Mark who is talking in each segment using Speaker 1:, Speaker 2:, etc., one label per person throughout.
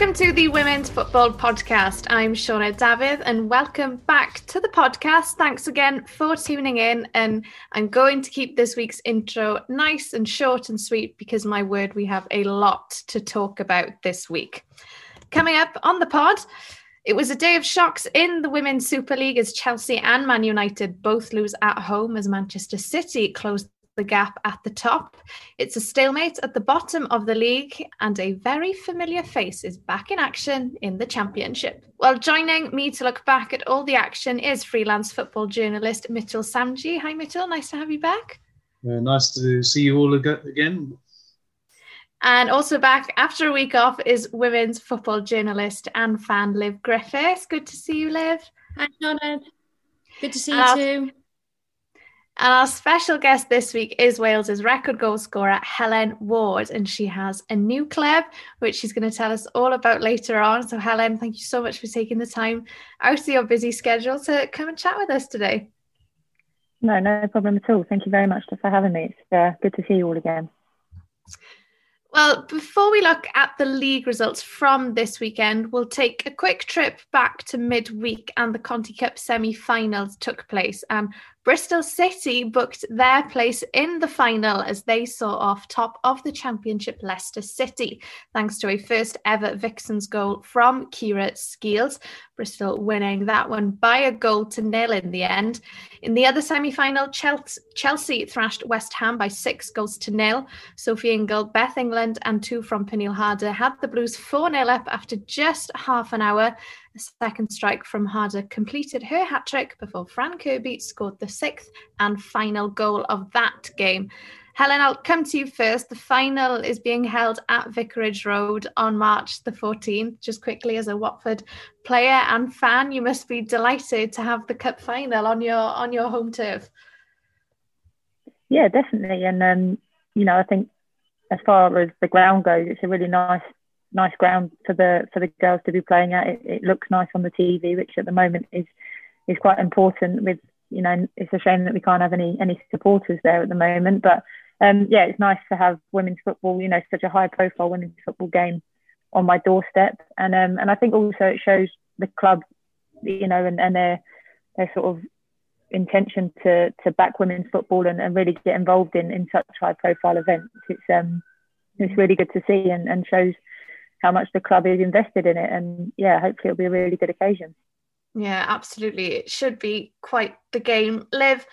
Speaker 1: Welcome to the Women's Football Podcast. I'm Sioned Dafydd, and welcome back to the podcast. Thanks again for tuning in. And I'm going to keep this week's intro nice and short and sweet because, my word, we have a lot to talk about this week. Coming up on the pod, it was a day of shocks in the Women's Super League as Chelsea and Man United both lose at home as Manchester City closed the gap at the top. It's a stalemate at the bottom of the league, and a very familiar face is back in action in the Championship. Well, joining me to look back at all the action is freelance football journalist Mitul Samji. Hi, Mitul. Nice to have you back.
Speaker 2: Uh, nice to see you all again.
Speaker 1: And also back after a week off is women's football journalist and fan Liv Griffiths. Good to see you, Liv.
Speaker 3: Hi, Jonathan. Good to see you too.
Speaker 1: And our special guest this week is Wales's record goal scorer, Helen Ward, and she has a new club, which she's going to tell us all about later on. So, Helen, thank you so much for taking the time out of your busy schedule to come and chat with us today.
Speaker 4: No, no problem at all. Thank you very much for having me. It's uh, good to see you all again.
Speaker 1: Well, before we look at the league results from this weekend, we'll take a quick trip back to midweek and the Conti Cup semi finals took place. Um, Bristol City booked their place in the final as they saw off top of the championship Leicester City, thanks to a first ever Vixens goal from Kira Skeels. Bristol winning that one by a goal to nil in the end. In the other semi final, Chelsea thrashed West Ham by six goals to nil. Sophie Ingle, Beth England, and two from Pernille Harder had the Blues 4 0 up after just half an hour. A second strike from Harder completed her hat trick before Fran Kirby scored the sixth and final goal of that game. Helen, I'll come to you first. The final is being held at Vicarage Road on March the 14th. Just quickly, as a Watford player and fan, you must be delighted to have the cup final on your on your home turf.
Speaker 4: Yeah, definitely. And um, you know, I think as far as the ground goes, it's a really nice nice ground for the for the girls to be playing at. It, it looks nice on the TV, which at the moment is is quite important. With you know, it's a shame that we can't have any any supporters there at the moment. But um, yeah, it's nice to have women's football. You know, such a high profile women's football game on my doorstep, and um, and I think also it shows the club, you know, and, and their their sort of intention to to back women's football and, and really get involved in in such high profile events. It's um it's really good to see and, and shows how much the club is invested in it. And yeah, hopefully it'll be a really good occasion.
Speaker 1: Yeah, absolutely. It should be quite the game. Liv,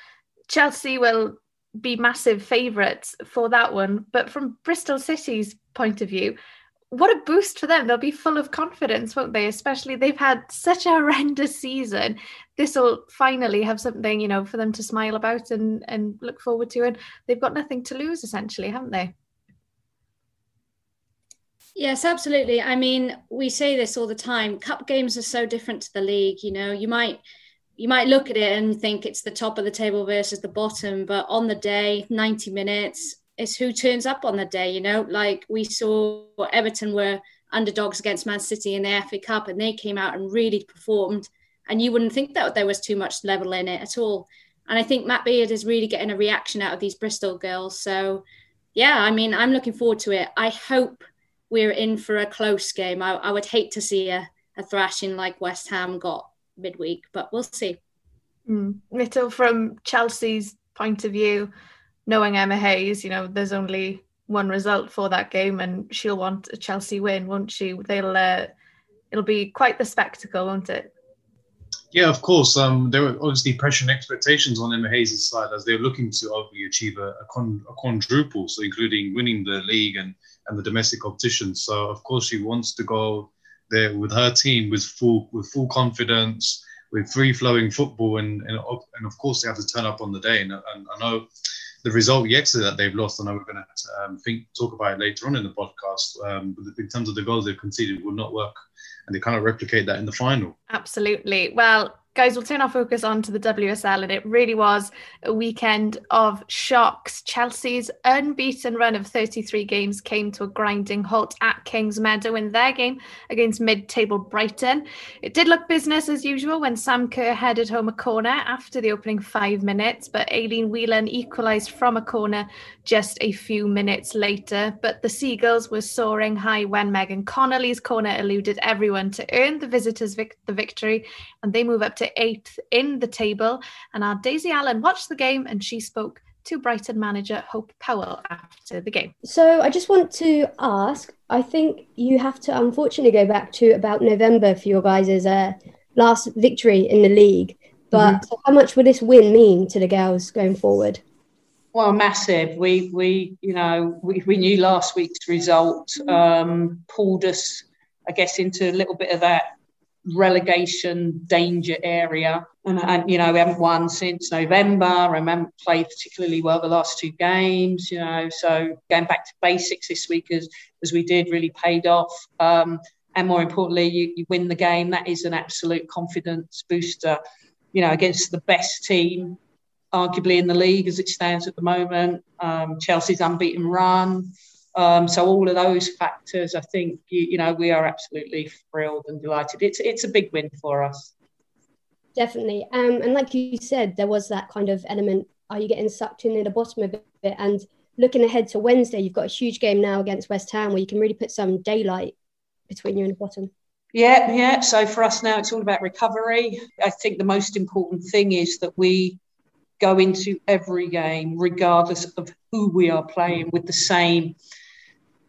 Speaker 1: Chelsea will be massive favourites for that one. But from Bristol City's point of view, what a boost for them. They'll be full of confidence, won't they? Especially they've had such a horrendous season. This will finally have something, you know, for them to smile about and, and look forward to. And they've got nothing to lose, essentially, haven't they?
Speaker 3: Yes, absolutely. I mean, we say this all the time. Cup games are so different to the league. You know, you might you might look at it and think it's the top of the table versus the bottom, but on the day, 90 minutes, it's who turns up on the day, you know. Like we saw Everton were underdogs against Man City in the FA Cup and they came out and really performed. And you wouldn't think that there was too much level in it at all. And I think Matt Beard is really getting a reaction out of these Bristol girls. So yeah, I mean, I'm looking forward to it. I hope we're in for a close game. I, I would hate to see a, a, thrashing like West Ham got midweek, but we'll see.
Speaker 1: Mm. Little from Chelsea's point of view, knowing Emma Hayes, you know, there's only one result for that game, and she'll want a Chelsea win, won't she? They'll, uh, it'll be quite the spectacle, won't it?
Speaker 2: Yeah, of course. Um, there were obviously pressure and expectations on Emma Hayes' side as they were looking to obviously achieve a, a, con- a quadruple, so including winning the league and and the domestic competition. So of course she wants to go there with her team with full with full confidence, with free flowing football, and, and and of course they have to turn up on the day. And, and I know the result yesterday that they've lost. I know we're going to um, think talk about it later on in the podcast. Um, but in terms of the goals they've conceded, will not work, and they cannot replicate that in the final.
Speaker 1: Absolutely. Well, guys, we'll turn our focus on to the WSL, and it really was a weekend of shocks. Chelsea's unbeaten run of 33 games came to a grinding halt at Kingsmeadow in their game against mid table Brighton. It did look business as usual when Sam Kerr headed home a corner after the opening five minutes, but Aileen Whelan equalised from a corner just a few minutes later. But the Seagulls were soaring high when Megan Connolly's corner eluded everyone to earn the visitors vic- the victory, and they move up to eighth in the table. And our Daisy Allen watched the game and she spoke to Brighton manager Hope Powell after the game.
Speaker 5: So I just want to ask I think you have to unfortunately go back to about November for your guys' uh, last victory in the league. But mm-hmm. how much would this win mean to the girls going forward?
Speaker 6: Well, massive. We, we, you know, we, we knew last week's result um, pulled us, I guess, into a little bit of that relegation danger area. And, and, you know, we haven't won since November. I haven't played particularly well the last two games, you know. So going back to basics this week as, as we did really paid off. Um, and more importantly, you, you win the game. That is an absolute confidence booster, you know, against the best team, arguably in the league as it stands at the moment. Um, Chelsea's unbeaten run. Um, so all of those factors, I think you, you know we are absolutely thrilled and delighted. It's it's a big win for us.
Speaker 5: Definitely, um, and like you said, there was that kind of element. Are you getting sucked in at the bottom of it? And looking ahead to Wednesday, you've got a huge game now against West Ham where you can really put some daylight between you and the bottom.
Speaker 6: Yeah, yeah. So for us now, it's all about recovery. I think the most important thing is that we go into every game, regardless of who we are playing, with the same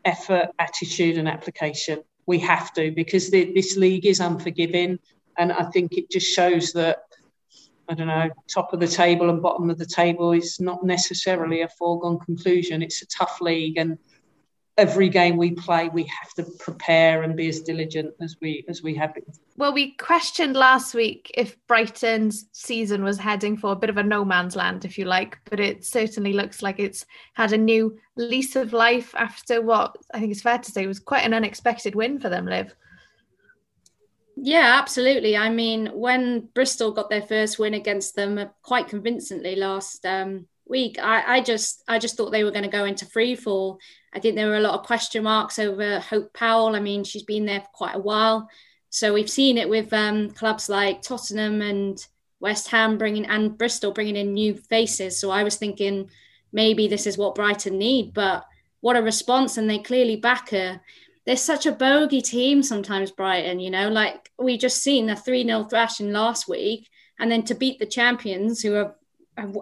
Speaker 6: effort, attitude, and application. We have to because the, this league is unforgiving, and I think it just shows that I don't know, top of the table and bottom of the table is not necessarily a foregone conclusion. It's a tough league, and every game we play, we have to prepare and be as diligent as we as we have been.
Speaker 1: Well, we questioned last week if Brighton's season was heading for a bit of a no man's land, if you like, but it certainly looks like it's had a new lease of life after what I think it's fair to say was quite an unexpected win for them, Liv.
Speaker 3: Yeah, absolutely. I mean, when Bristol got their first win against them quite convincingly last um, week. I, I just I just thought they were going to go into free fall. I think there were a lot of question marks over Hope Powell. I mean, she's been there for quite a while, so we've seen it with um, clubs like Tottenham and West Ham bringing and Bristol bringing in new faces. So I was thinking maybe this is what Brighton need, but what a response! And they clearly back her. They're such a bogey team sometimes, Brighton. You know, like we just seen a three 0 thrashing last week, and then to beat the champions who are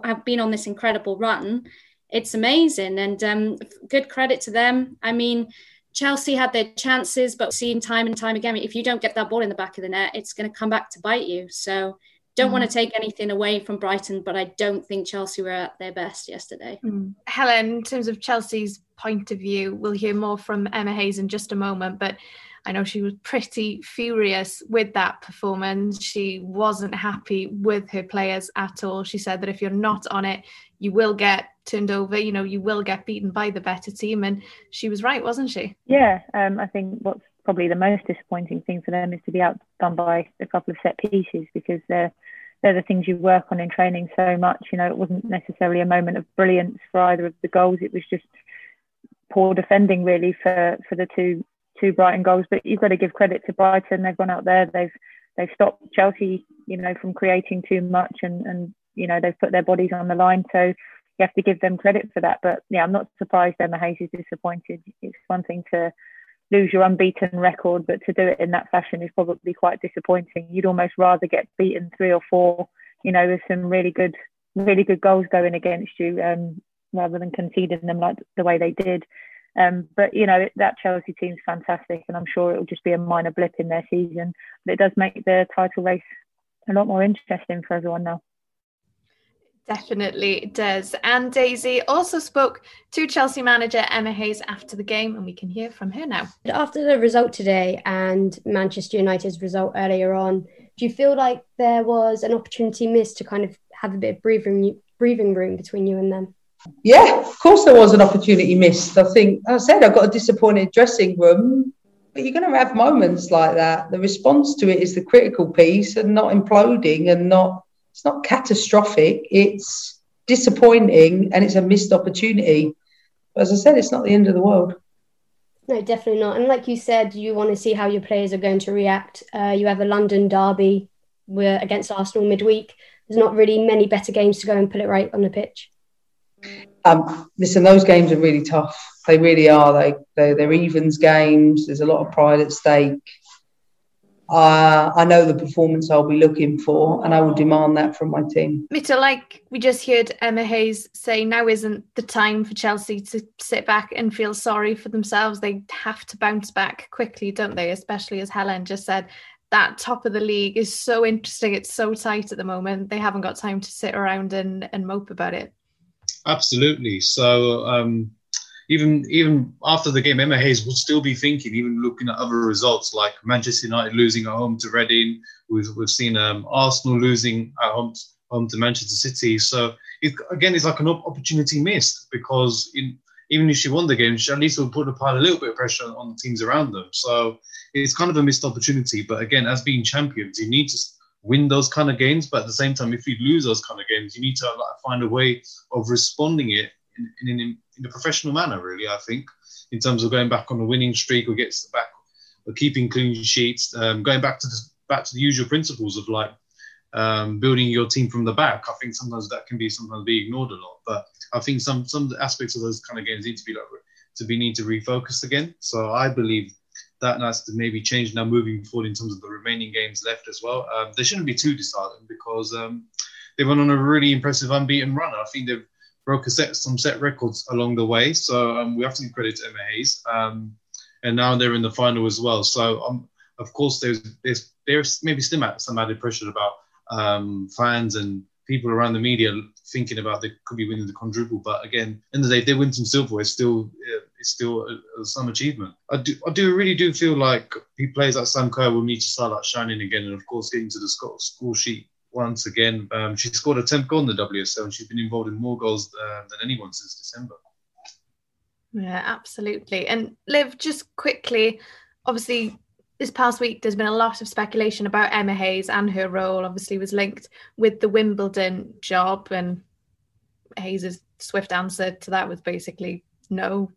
Speaker 3: have been on this incredible run. It's amazing and um, good credit to them. I mean, Chelsea had their chances, but seen time and time again, if you don't get that ball in the back of the net, it's going to come back to bite you. So don't mm. want to take anything away from Brighton, but I don't think Chelsea were at their best yesterday.
Speaker 1: Mm. Helen, in terms of Chelsea's point of view, we'll hear more from Emma Hayes in just a moment, but I know she was pretty furious with that performance. She wasn't happy with her players at all. She said that if you're not on it, you will get turned over, you know, you will get beaten by the better team. And she was right, wasn't she?
Speaker 4: Yeah, um, I think what's probably the most disappointing thing for them is to be outdone by a couple of set pieces because they're they're the things you work on in training so much. You know, it wasn't necessarily a moment of brilliance for either of the goals. It was just poor defending really for for the two two Brighton goals, but you've got to give credit to Brighton. They've gone out there, they've they've stopped Chelsea, you know, from creating too much, and and you know they've put their bodies on the line. So you have to give them credit for that. But yeah, I'm not surprised Emma Hayes is disappointed. It's one thing to lose your unbeaten record, but to do it in that fashion is probably quite disappointing. You'd almost rather get beaten three or four, you know, with some really good, really good goals going against you, um, rather than conceding them like the way they did. Um, but you know that Chelsea team's fantastic, and I'm sure it will just be a minor blip in their season. But it does make the title race a lot more interesting for everyone now.
Speaker 1: Definitely does. And Daisy also spoke to Chelsea manager Emma Hayes after the game, and we can hear from her now.
Speaker 5: After the result today and Manchester United's result earlier on, do you feel like there was an opportunity missed to kind of have a bit of breathing breathing room between you and them?
Speaker 7: Yeah, of course there was an opportunity missed. I think I said I've got a disappointed dressing room But you're going to have moments like that. The response to it is the critical piece and not imploding and not, it's not catastrophic. It's disappointing and it's a missed opportunity. But as I said, it's not the end of the world.
Speaker 5: No, definitely not. And like you said, you want to see how your players are going to react. Uh, you have a London derby we're against Arsenal midweek. There's not really many better games to go and put it right on the pitch.
Speaker 7: Um, listen, those games are really tough. They really are. They, they they're evens games. There's a lot of pride at stake. Uh, I know the performance I'll be looking for, and I will demand that from my team.
Speaker 1: Mitul, like we just heard Emma Hayes say, now isn't the time for Chelsea to sit back and feel sorry for themselves. They have to bounce back quickly, don't they? Especially as Helen just said, that top of the league is so interesting. It's so tight at the moment. They haven't got time to sit around and, and mope about it.
Speaker 2: Absolutely. So um, even even after the game, Emma Hayes will still be thinking, even looking at other results like Manchester United losing at home to Reading. We've we've seen um, Arsenal losing at home to, home to Manchester City. So it, again, it's like an opportunity missed because in, even if she won the game, she at least will put a little bit of pressure on the teams around them. So it's kind of a missed opportunity. But again, as being champions, you need to win those kind of games. But at the same time, if you lose those kind of games, you need to like, find a way of responding it in, in, in, a professional manner. Really, I think in terms of going back on a winning streak or gets back or keeping clean sheets, um, going back to the back to the usual principles of like um, building your team from the back. I think sometimes that can be sometimes be ignored a lot. But I think some some aspects of those kind of games need to be like to be need to refocus again. So I believe that has to maybe change now moving forward in terms of the remaining games left as well. Um, they shouldn't be too disheartened because um, they went on a really impressive unbeaten run. I think they've broke set, some set records along the way. So um, we have to give credit to Emma Hayes. Um, and now they're in the final as well. So um, of course, there's, there's there's maybe still some added pressure about um, fans and people around the media thinking about they could be winning the quadruple. But again, in the day, they win some silver, it's still it's still a, a, some achievement. I do I do really do feel like players like Sam Kerr will need to start like shining again, and of course getting to the score sheet once again. Um, she scored a 10th goal in the WSL, and she's been involved in more goals uh, than anyone since December.
Speaker 1: Yeah, absolutely. And Liv, just quickly, obviously this past week there's been a lot of speculation about Emma Hayes and her role obviously was linked with the Wimbledon job and Hayes's swift answer to that was basically no.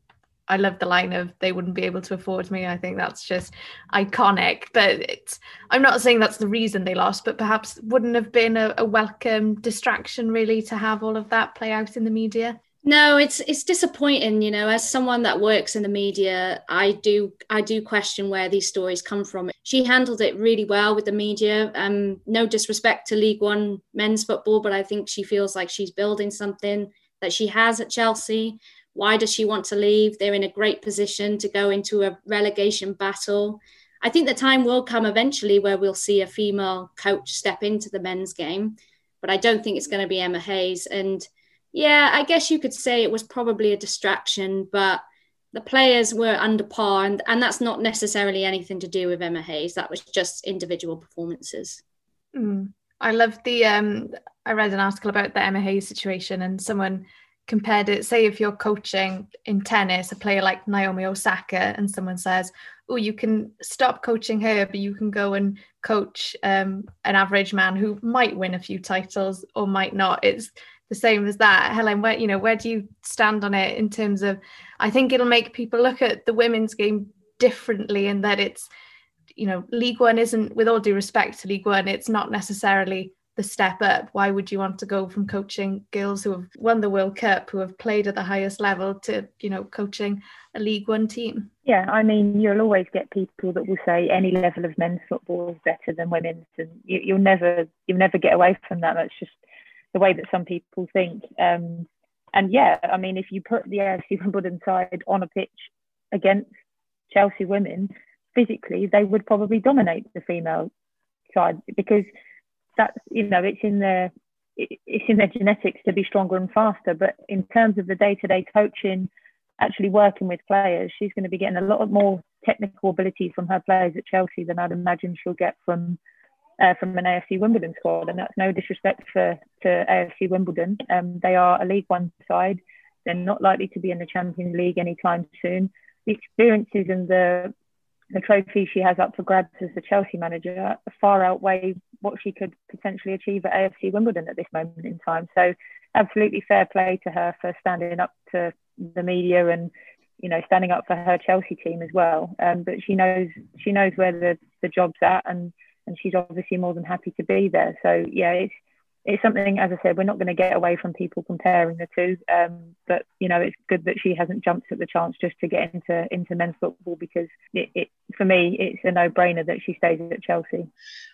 Speaker 1: I love the line of they wouldn't be able to afford me. I think that's just iconic. But it's I'm not saying that's the reason they lost, but perhaps wouldn't have been a, a welcome distraction really to have all of that play out in the media.
Speaker 3: No, it's it's disappointing, you know, as someone that works in the media, I do I do question where these stories come from. She handled it really well with the media. Um no disrespect to League 1 men's football, but I think she feels like she's building something that she has at Chelsea. Why does she want to leave? They're in a great position to go into a relegation battle. I think the time will come eventually where we'll see a female coach step into the men's game, but I don't think it's going to be Emma Hayes and yeah, I guess you could say it was probably a distraction, but the players were under par, and, and that's not necessarily anything to do with Emma Hayes. That was just individual performances.
Speaker 1: Mm. I love the. Um, I read an article about the Emma Hayes situation, and someone compared it. Say, if you're coaching in tennis, a player like Naomi Osaka, and someone says, "Oh, you can stop coaching her, but you can go and coach um, an average man who might win a few titles or might not." It's the same as that helen where you know where do you stand on it in terms of i think it'll make people look at the women's game differently in that it's you know league one isn't with all due respect to league one it's not necessarily the step up? Why would you want to go from coaching girls who have won the world cup who have played at the highest level to you know coaching a league one team?
Speaker 4: Yeah i mean you'll always get people that will say any level of men's football is better than women's and you, will never you'll never get away from that. That's just the way that some people think. Um, and yeah, I mean, if you put the AFC Wimbledon side on a pitch against Chelsea women, physically they would probably dominate the female side because that's you know it's in their it's in their genetics to be stronger and faster. But in terms of the day-to-day coaching, actually working with players, she's going to be getting a lot more technical ability from her players at Chelsea than I'd imagine she'll get from uh, from an AFC Wimbledon squad, and that's no disrespect for to AFC Wimbledon. Um, they are a League One side. They're not likely to be in the Champions League anytime soon. The experiences and the the trophy she has up for grabs as the Chelsea manager far outweigh what she could potentially achieve at AFC Wimbledon at this moment in time. So absolutely fair play to her for standing up to the media and you know standing up for her Chelsea team as well. Um, but she knows she knows where the, the job's at and and she's obviously more than happy to be there. So yeah, it's it's something, as I said, we're not going to get away from people comparing the two. Um, but you know, it's good that she hasn't jumped at the chance just to get into into men's football because it, it for me, it's a no-brainer that she stays at Chelsea.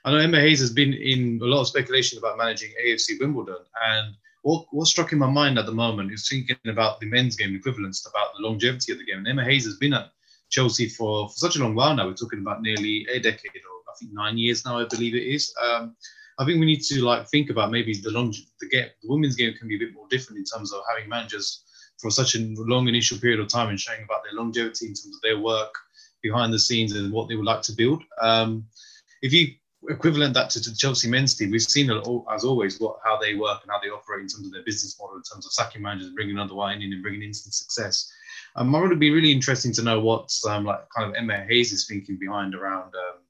Speaker 2: I know Emma Hayes has been in a lot of speculation about managing AFC Wimbledon, and what what struck in my mind at the moment is thinking about the men's game equivalence, about the longevity of the game. And Emma Hayes has been at Chelsea for, for such a long while now. We're talking about nearly a decade, or I think nine years now, I believe it is. Um, I think we need to like think about maybe the long the game the women's game can be a bit more different in terms of having managers for such a long initial period of time and showing about their longevity in terms of their work behind the scenes and what they would like to build. Um, if you equivalent that to, to the Chelsea men's team, we've seen as always what how they work and how they operate in terms of their business model, in terms of sacking managers, bringing another one in and bringing instant success. Um, I would be really interesting to know what um, like kind of Emma Hayes is thinking behind around um,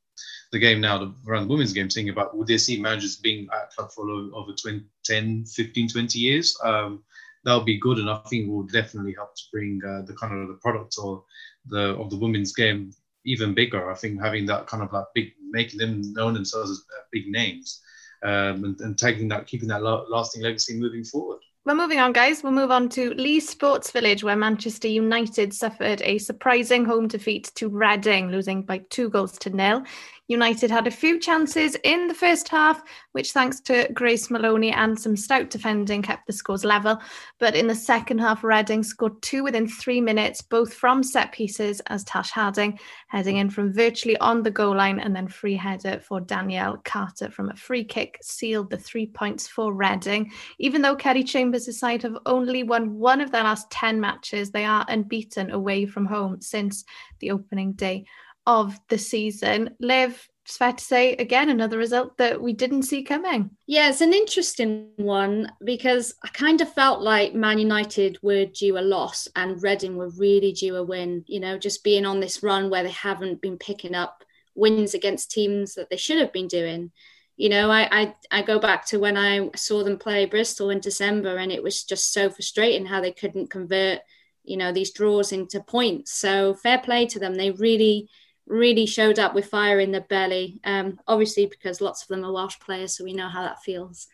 Speaker 2: the game now, the, around the women's game, thinking about would they see managers being at club for over 20, 10, 15, 20 years? Um, that would be good, and I think will definitely help to bring uh, the kind of the product or the of the women's game even bigger. I think having that kind of like big, making them known themselves as uh, big names, um, and, and, taking that, keeping that lasting legacy moving forward.
Speaker 1: We're moving on, guys. We'll move on to Leigh Sports Village, where Manchester United suffered a surprising home defeat to Reading, losing by two goals to nil. United had a few chances in the first half, which, thanks to Grace Moloney and some stout defending, kept the scores level. But in the second half, Reading scored two within three minutes, both from set pieces, as Tash Harding heading in from virtually on the goal line, and then free header for Danielle Carter from a free kick sealed the three points for Reading. Even though Kelly Chambers' side have only won one of their last 10 matches, they are unbeaten away from home since the opening day of the season. Liv, it's fair to say again another result that we didn't see coming.
Speaker 3: Yeah, it's an interesting one because I kind of felt like Man United were due a loss and Reading were really due a win. You know, just being on this run where they haven't been picking up wins against teams that they should have been doing. You know, I, I I go back to when I saw them play Bristol in December, and it was just so frustrating how they couldn't convert, you know, these draws into points. So fair play to them. They really really showed up with fire in their belly. Um, obviously, because lots of them are Welsh players, so we know how that feels.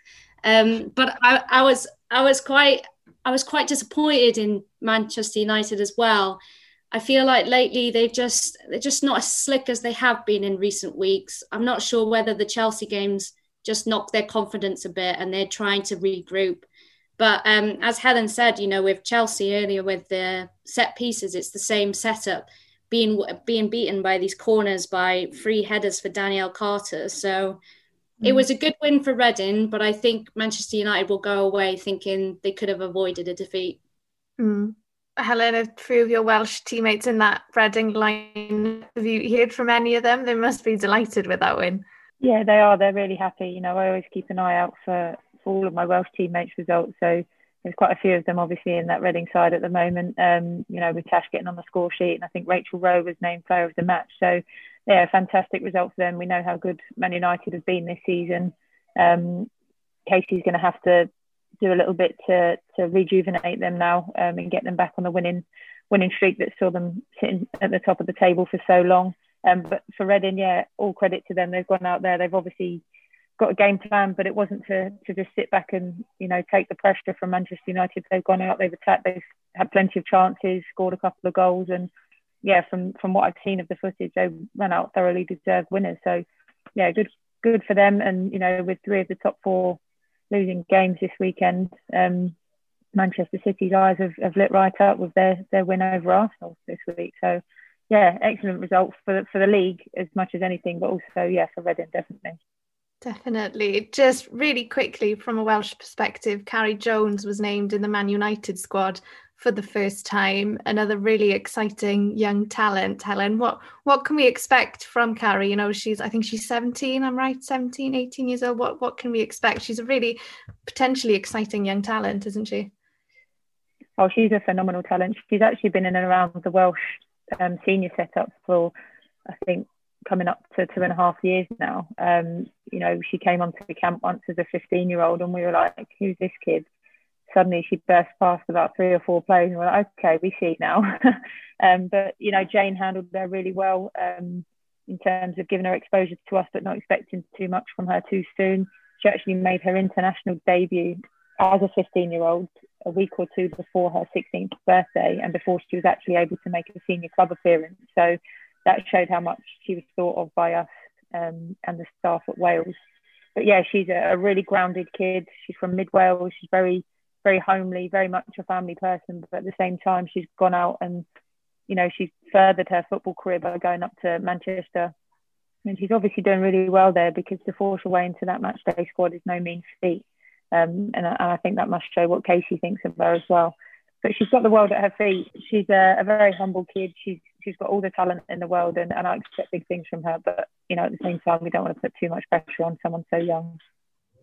Speaker 3: Um, but I, I, was I was quite I was quite disappointed in Manchester United as well. I feel like lately they've just they're just not as slick as they have been in recent weeks. I'm not sure whether the Chelsea games just knocked their confidence a bit and they're trying to regroup. But um, as Helen said, you know, with Chelsea earlier with the set pieces, it's the same setup being being beaten by these corners by free headers for Danielle Carter. So mm. it was a good win for Reading, but I think Manchester United will go away thinking they could have avoided a defeat.
Speaker 1: Mm. Helen, a few of your Welsh teammates in that Reading line, have you heard from any of them? They must be delighted with that win.
Speaker 4: Yeah, they are. They're really happy. You know, I always keep an eye out for, for all of my Welsh teammates' results. So there's quite a few of them obviously in that Reading side at the moment. Um, you know, with Tash getting on the score sheet, and I think Rachel Rowe was named player of the match. So, yeah, fantastic result for them. We know how good Man United have been this season. Um, Casey's going to have to do a little bit to to rejuvenate them now um, and get them back on the winning winning streak that saw them sitting at the top of the table for so long. Um, but for Reading, yeah, all credit to them. They've gone out there. They've obviously got a game plan, but it wasn't to to just sit back and you know take the pressure from Manchester United. They've gone out, they've attacked, they've had plenty of chances, scored a couple of goals, and yeah, from from what I've seen of the footage, they ran out thoroughly deserved winners. So yeah, good good for them. And you know, with three of the top four losing games this weekend, um, Manchester City's eyes have, have lit right up with their their win over Arsenal this week. So yeah, excellent result for for the league as much as anything, but also yeah for Reading definitely.
Speaker 1: Definitely. Just really quickly, from a Welsh perspective, Carrie Jones was named in the Man United squad for the first time. Another really exciting young talent. Helen, what what can we expect from Carrie? You know, she's I think she's 17, I'm right, 17, 18 years old. What what can we expect? She's a really potentially exciting young talent, isn't she?
Speaker 4: Oh, she's a phenomenal talent. She's actually been in and around the Welsh um, senior setup for I think coming up to two and a half years now. Um, you know, she came onto the camp once as a 15 year old, and we were like, "Who's this kid?" Suddenly, she burst past about three or four players, and we're like, "Okay, we see now." um, but you know, Jayne handled her really well um, in terms of giving her exposure to us, but not expecting too much from her too soon. She actually made her international debut as a 15 year old a week or two before her 16th birthday and before she was actually able to make a senior club appearance. So that showed how much she was thought of by us um, and the staff at Wales. But yeah, she's a, a really grounded kid. She's from Mid Wales. She's very, very homely, very much a family person. But at the same time, she's gone out and, you know, she's furthered her football career by going up to Manchester. And she's obviously doing really well there because to force her way into that matchday squad is no mean feat. Um, and, I, and I think that must show what Casey thinks of her as well. But she's got the world at her feet. She's a, a very humble kid. She's she's got all the talent in the world, and, and I expect big things from her. But you know, at the same time, we don't want to put too much pressure on someone so young.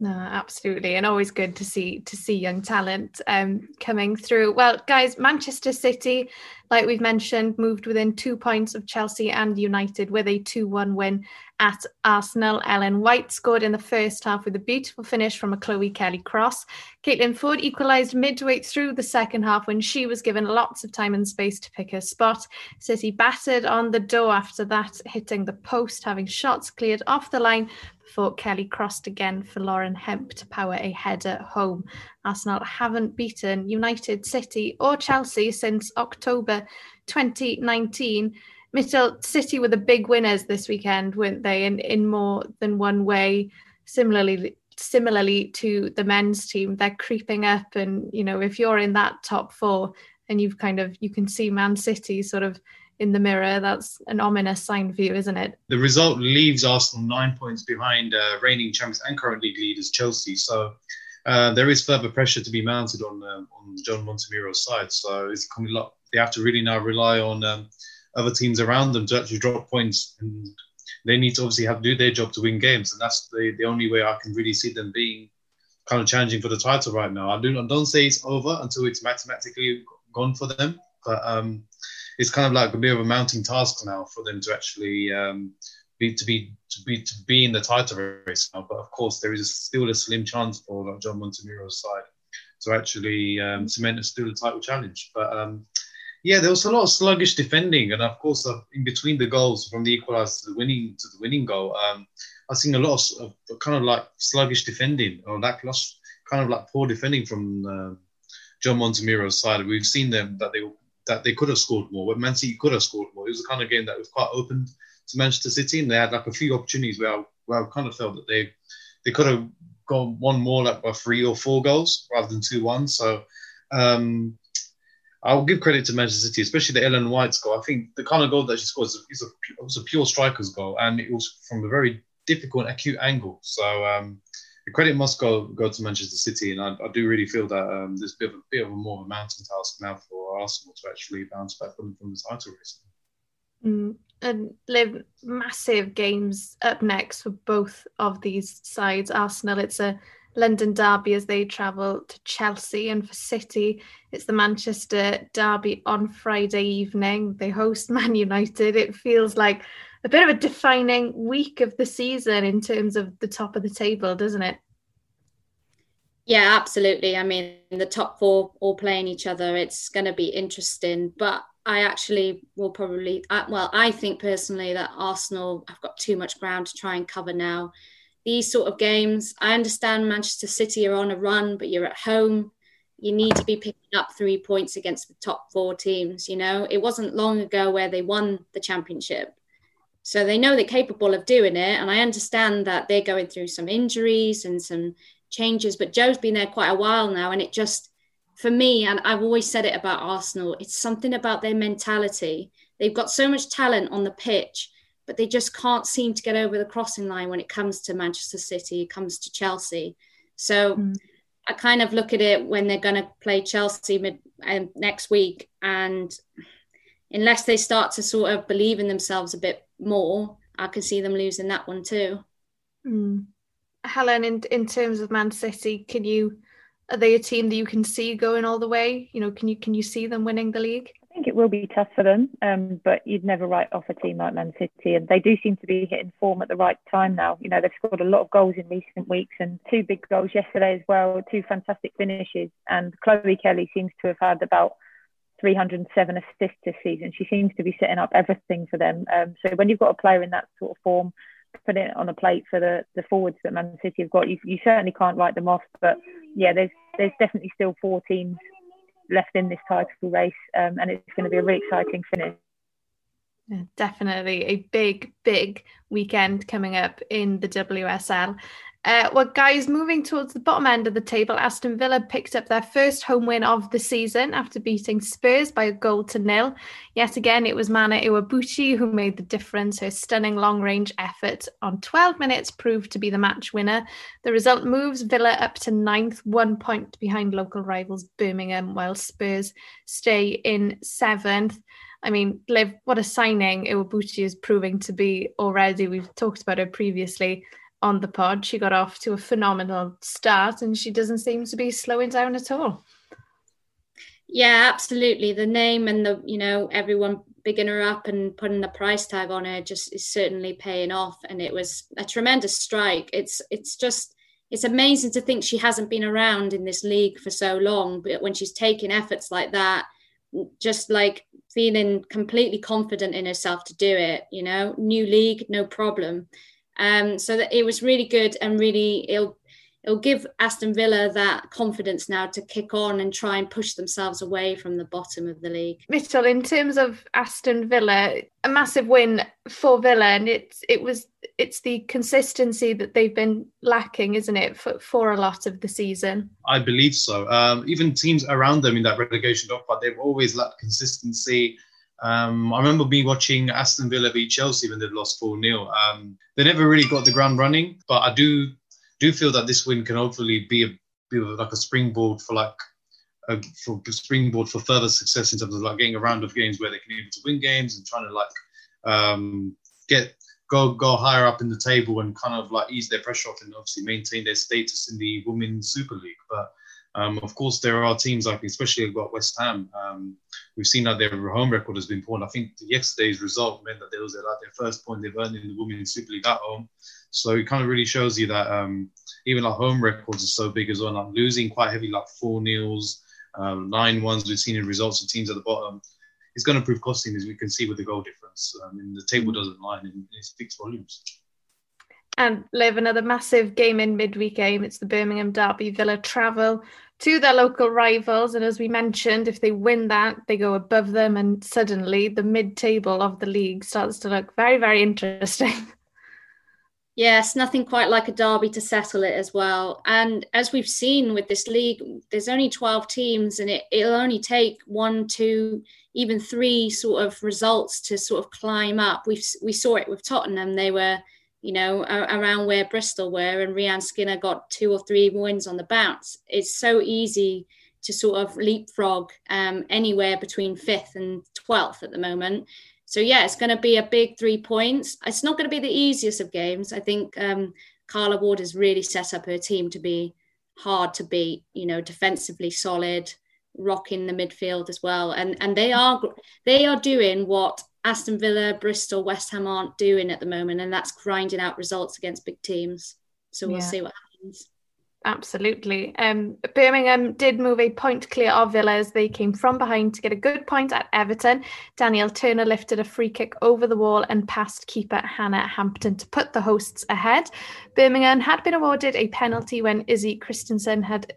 Speaker 1: No, absolutely, and always good to see to see young talent um, coming through. Well, guys, Manchester City, like we've mentioned, moved within two points of Chelsea and United with a two-one win at Arsenal. Ellen White scored in the first half with a beautiful finish from a Chloe Kelly cross. Caitlin Foord equalised midway through the second half when she was given lots of time and space to pick her spot. City battered on the door after that, hitting the post, having shots cleared off the line before Kelly crossed again for Lauren Hemp to power a header home. Arsenal haven't beaten United, City, or Chelsea since October 2019. Mitul City were the big winners this weekend, weren't they? In in more than one way. Similarly, similarly to the men's team, they're creeping up, and you know if you're in that top four, and you've kind of you can see Man City sort of in the mirror. That's an ominous sign for you, isn't it?
Speaker 2: The result leaves Arsenal nine points behind uh, reigning champions and current league leaders Chelsea. So. Uh, there is further pressure to be mounted on um, on John Montemurro's side, so it's coming. They have to really now rely on um, other teams around them to actually drop points. And they need to obviously have to do their job to win games. And that's the, the only way I can really see them being kind of challenging for the title right now. I, do, I don't say it's over until it's mathematically gone for them. But um, it's kind of like a bit of a mounting task now for them to actually um, be to be to be to be in the title race now. But of course, there is still a slim chance for like John Montemurro's side to actually um, cement a still a title challenge. But um, yeah, there was a lot of sluggish defending, and of course, uh, in between the goals from the equaliser to the winning to the winning goal, um, I've seen a lot of, of, kind of like sluggish defending or lackluster, kind of like poor defending from uh, John Montemurro's side. We've seen them that they that they could have scored more, but Man City could have scored more. It was a kind of game that was quite open to Manchester City, and they had like a few opportunities where I, where I kind of felt that they they could have gone one more like by three or four goals rather than two one. So. Um, I'll give credit to Manchester City, especially the Ellen White's goal. I think the kind of goal that she scored is a, was a pure striker's goal, and it was from a very difficult, acute angle. So um, the credit must go go to Manchester City, and I, I do really feel that um, there's a bit of a bit of a more of a mountain task now for Arsenal to actually bounce back from, from the title race.
Speaker 1: Mm, and Liv massive games up next for both of these sides. Arsenal, it's a London Derby as they travel to Chelsea, and for City, it's the Manchester Derby on Friday evening. They host Man United. It feels like a bit of a defining week of the season in terms of the top of the table, doesn't it?
Speaker 3: Yeah, absolutely. I mean, the top four all playing each other. It's going to be interesting, but I actually will probably, well, I think personally that Arsenal have got too much ground to try and cover now these sort of games, I understand Manchester City are on a run, but you're at home. You need to be picking up three points against the top four teams. You know, it wasn't long ago where they won the championship. So they know they're capable of doing it. And I understand that they're going through some injuries and some changes, but Joe's been there quite a while now. And it just, for me, and I've always said it about Arsenal, it's something about their mentality. They've got so much talent on the pitch but they just can't seem to get over the crossing line when it comes to Manchester City, it comes to Chelsea. So mm. I kind of look at it when they're going to play Chelsea mid, um, next week, and unless they start to sort of believe in themselves a bit more, I can see them losing that one too.
Speaker 1: Mm. Helen, in in terms of Man City, can you are they a team that you can see going all the way? You know, can you can you see them winning the league?
Speaker 4: I think it will be tough for them, um, but you'd never write off a team like Man City, and they do seem to be hitting form at the right time now. You know, they've scored a lot of goals in recent weeks, and two big goals yesterday as well, two fantastic finishes. And Chloe Kelly seems to have had about 307 assists this season. She seems to be setting up everything for them. Um, so when you've got a player in that sort of form, putting it on a plate for the, the forwards that Man City have got, you, you certainly can't write them off. But yeah, there's there's definitely still four teams left in this title race, um, and it's going to be a really exciting finish.
Speaker 1: Definitely a big, big weekend coming up in the WSL. Uh, well, guys, moving towards the bottom end of the table, Aston Villa picked up their first home win of the season after beating Spurs by a goal to nil. Yet again, it was Mana Iwabuchi who made the difference. Her stunning long range effort on 12 minutes proved to be the match winner. The result moves Villa up to ninth, one point behind local rivals Birmingham, while Spurs stay in seventh. I mean, Liv, what a signing Iwabuchi is proving to be already. We've talked about her previously on the pod. She got off to a phenomenal start and she doesn't seem to be slowing down at all.
Speaker 3: Yeah, absolutely. The name and the, you know, everyone bigging her up and putting the price tag on her just is certainly paying off. And it was a tremendous strike. It's it's just it's amazing to think she hasn't been around in this league for so long, but when she's taking efforts like that, just like feeling completely confident in herself to do it, you know, new league, no problem. Um, so that it was really good and really it'll it'll give Aston Villa that confidence now to kick on and try and push themselves away from the bottom of the league.
Speaker 1: Mitul, in terms of Aston Villa, a massive win for Villa, and it's it was it's the consistency that they've been lacking, isn't it, for, for a lot of the season?
Speaker 2: I believe so. Um, even teams around them in that relegation dogfight, they've always lacked consistency. Um, I remember me watching Aston Villa beat Chelsea when they lost 4 0. Um, they never really got the ground running, but I do do feel that this win can hopefully be, a, be like a springboard for like a for springboard for further success in terms of like getting a round of games where they can be able to win games and trying to like um, get go go higher up in the table and kind of like ease their pressure off and obviously maintain their status in the Women's Super League. But um, of course, there are teams like, especially got West Ham. Um, we've seen that their home record has been poor. I think yesterday's result meant that they was like their first point they've earned in the Women's Super League at home. So it kind of really shows you that um, even our home records are so big as well. Like losing quite heavy, like four nils, um, nine ones we've seen in results of teams at the bottom. It's going to prove costing, as we can see with the goal difference. I mean, the table doesn't lie, and it speaks volumes.
Speaker 1: And Liv, another massive game in midweek game. It's the Birmingham Derby. Villa travel to their local rivals. And as we mentioned, if they win that, they go above them. And suddenly the mid table of the league starts to look very, very interesting.
Speaker 3: Yes, nothing quite like a derby to settle it as well. And as we've seen with this league, there's only 12 teams, and it, it'll only take one, two, even three sort of results to sort of climb up. We've, we saw it with Tottenham. They were you know, around where Bristol were, and Rehanne Skinner got two or three wins on the bounce. It's so easy to sort of leapfrog um, anywhere between fifth and 12th at the moment. So, yeah, it's going to be a big three points. It's not going to be the easiest of games. I think um, Carla Ward has really set up her team to be hard to beat, you know, defensively solid, rocking the midfield as well. And and they are they are doing what Aston Villa, Bristol, West Ham aren't doing at the moment, and that's grinding out results against big teams. So we'll yeah. see what happens.
Speaker 1: Absolutely. Um, Birmingham did move a point clear of Villa as they came from behind to get a good point at Everton. Danielle Turner lifted a free kick over the wall and passed keeper Hannah Hampton to put the hosts ahead. Birmingham had been awarded a penalty when Izzy Christiansen had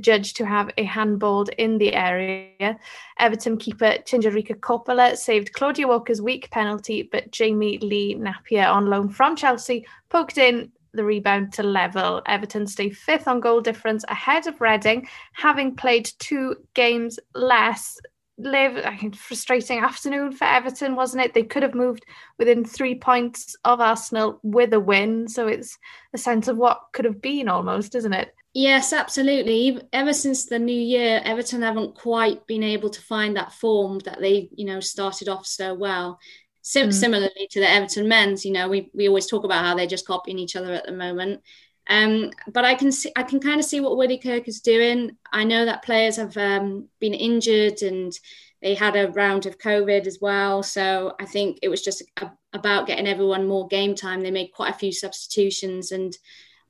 Speaker 1: judged to have a handball in the area. Everton keeper Tinja-Riikka Korpela saved Claudia Walker's weak penalty, but Jamie Lee Napier on loan from Chelsea poked in the rebound to level. Everton stay fifth on goal difference ahead of Reading, having played two games less. Liv a frustrating afternoon for Everton, wasn't it? They could have moved within three points of Arsenal with a win. So it's a sense of what could have been almost, isn't it?
Speaker 3: Yes, absolutely. Ever since the new year, Everton haven't quite been able to find that form that they, you know, started off so well. Sim- mm. Similarly to the Everton men's, you know, we, we always talk about how they're just copying each other at the moment. Um, but I can see, I can kind of see what Willie Kirk is doing. I know that players have um, been injured and they had a round of COVID as well. So I think it was just a, about getting everyone more game time. They made quite a few substitutions and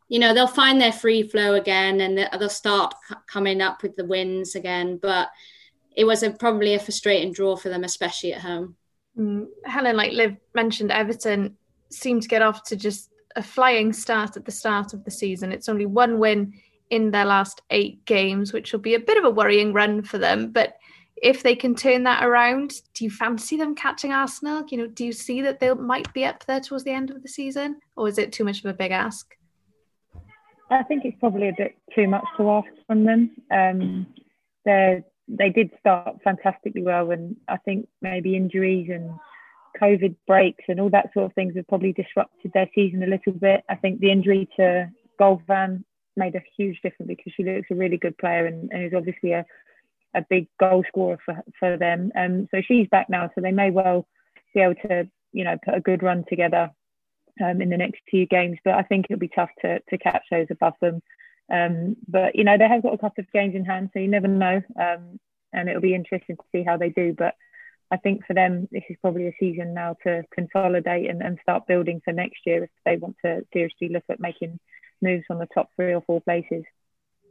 Speaker 3: you know they'll find their free flow again and they'll start c- coming up with the wins again but it was a, probably a frustrating draw for them especially at home
Speaker 1: mm, helen like liv mentioned everton seemed to get off to just a flying start at the start of the season. It's only one win in their last eight games which will be a bit of a worrying run for them. But if they can turn that around do you fancy them catching arsenal? You know do you see that they might be up there towards the end of the season or is it too much of a big ask?
Speaker 4: I think it's probably a bit too much to ask from them. Um, they they did start fantastically well, and I think maybe injuries and COVID breaks and all that sort of things have probably disrupted their season a little bit. I think the injury to Goldvan made a huge difference because she looks a really good player and, and is obviously a, a big goal scorer for, for them. Um, so she's back now, so they may well be able to, you know, put a good run together um, in the next few games. But I think it'll be tough to, to catch those above them. Um, but you know they have got a couple of games in hand, so you never know. Um, and it'll be interesting to see how they do. But I think for them, this is probably a season now to consolidate and, and start building for next year if they want to seriously look at making moves on the top three or four places.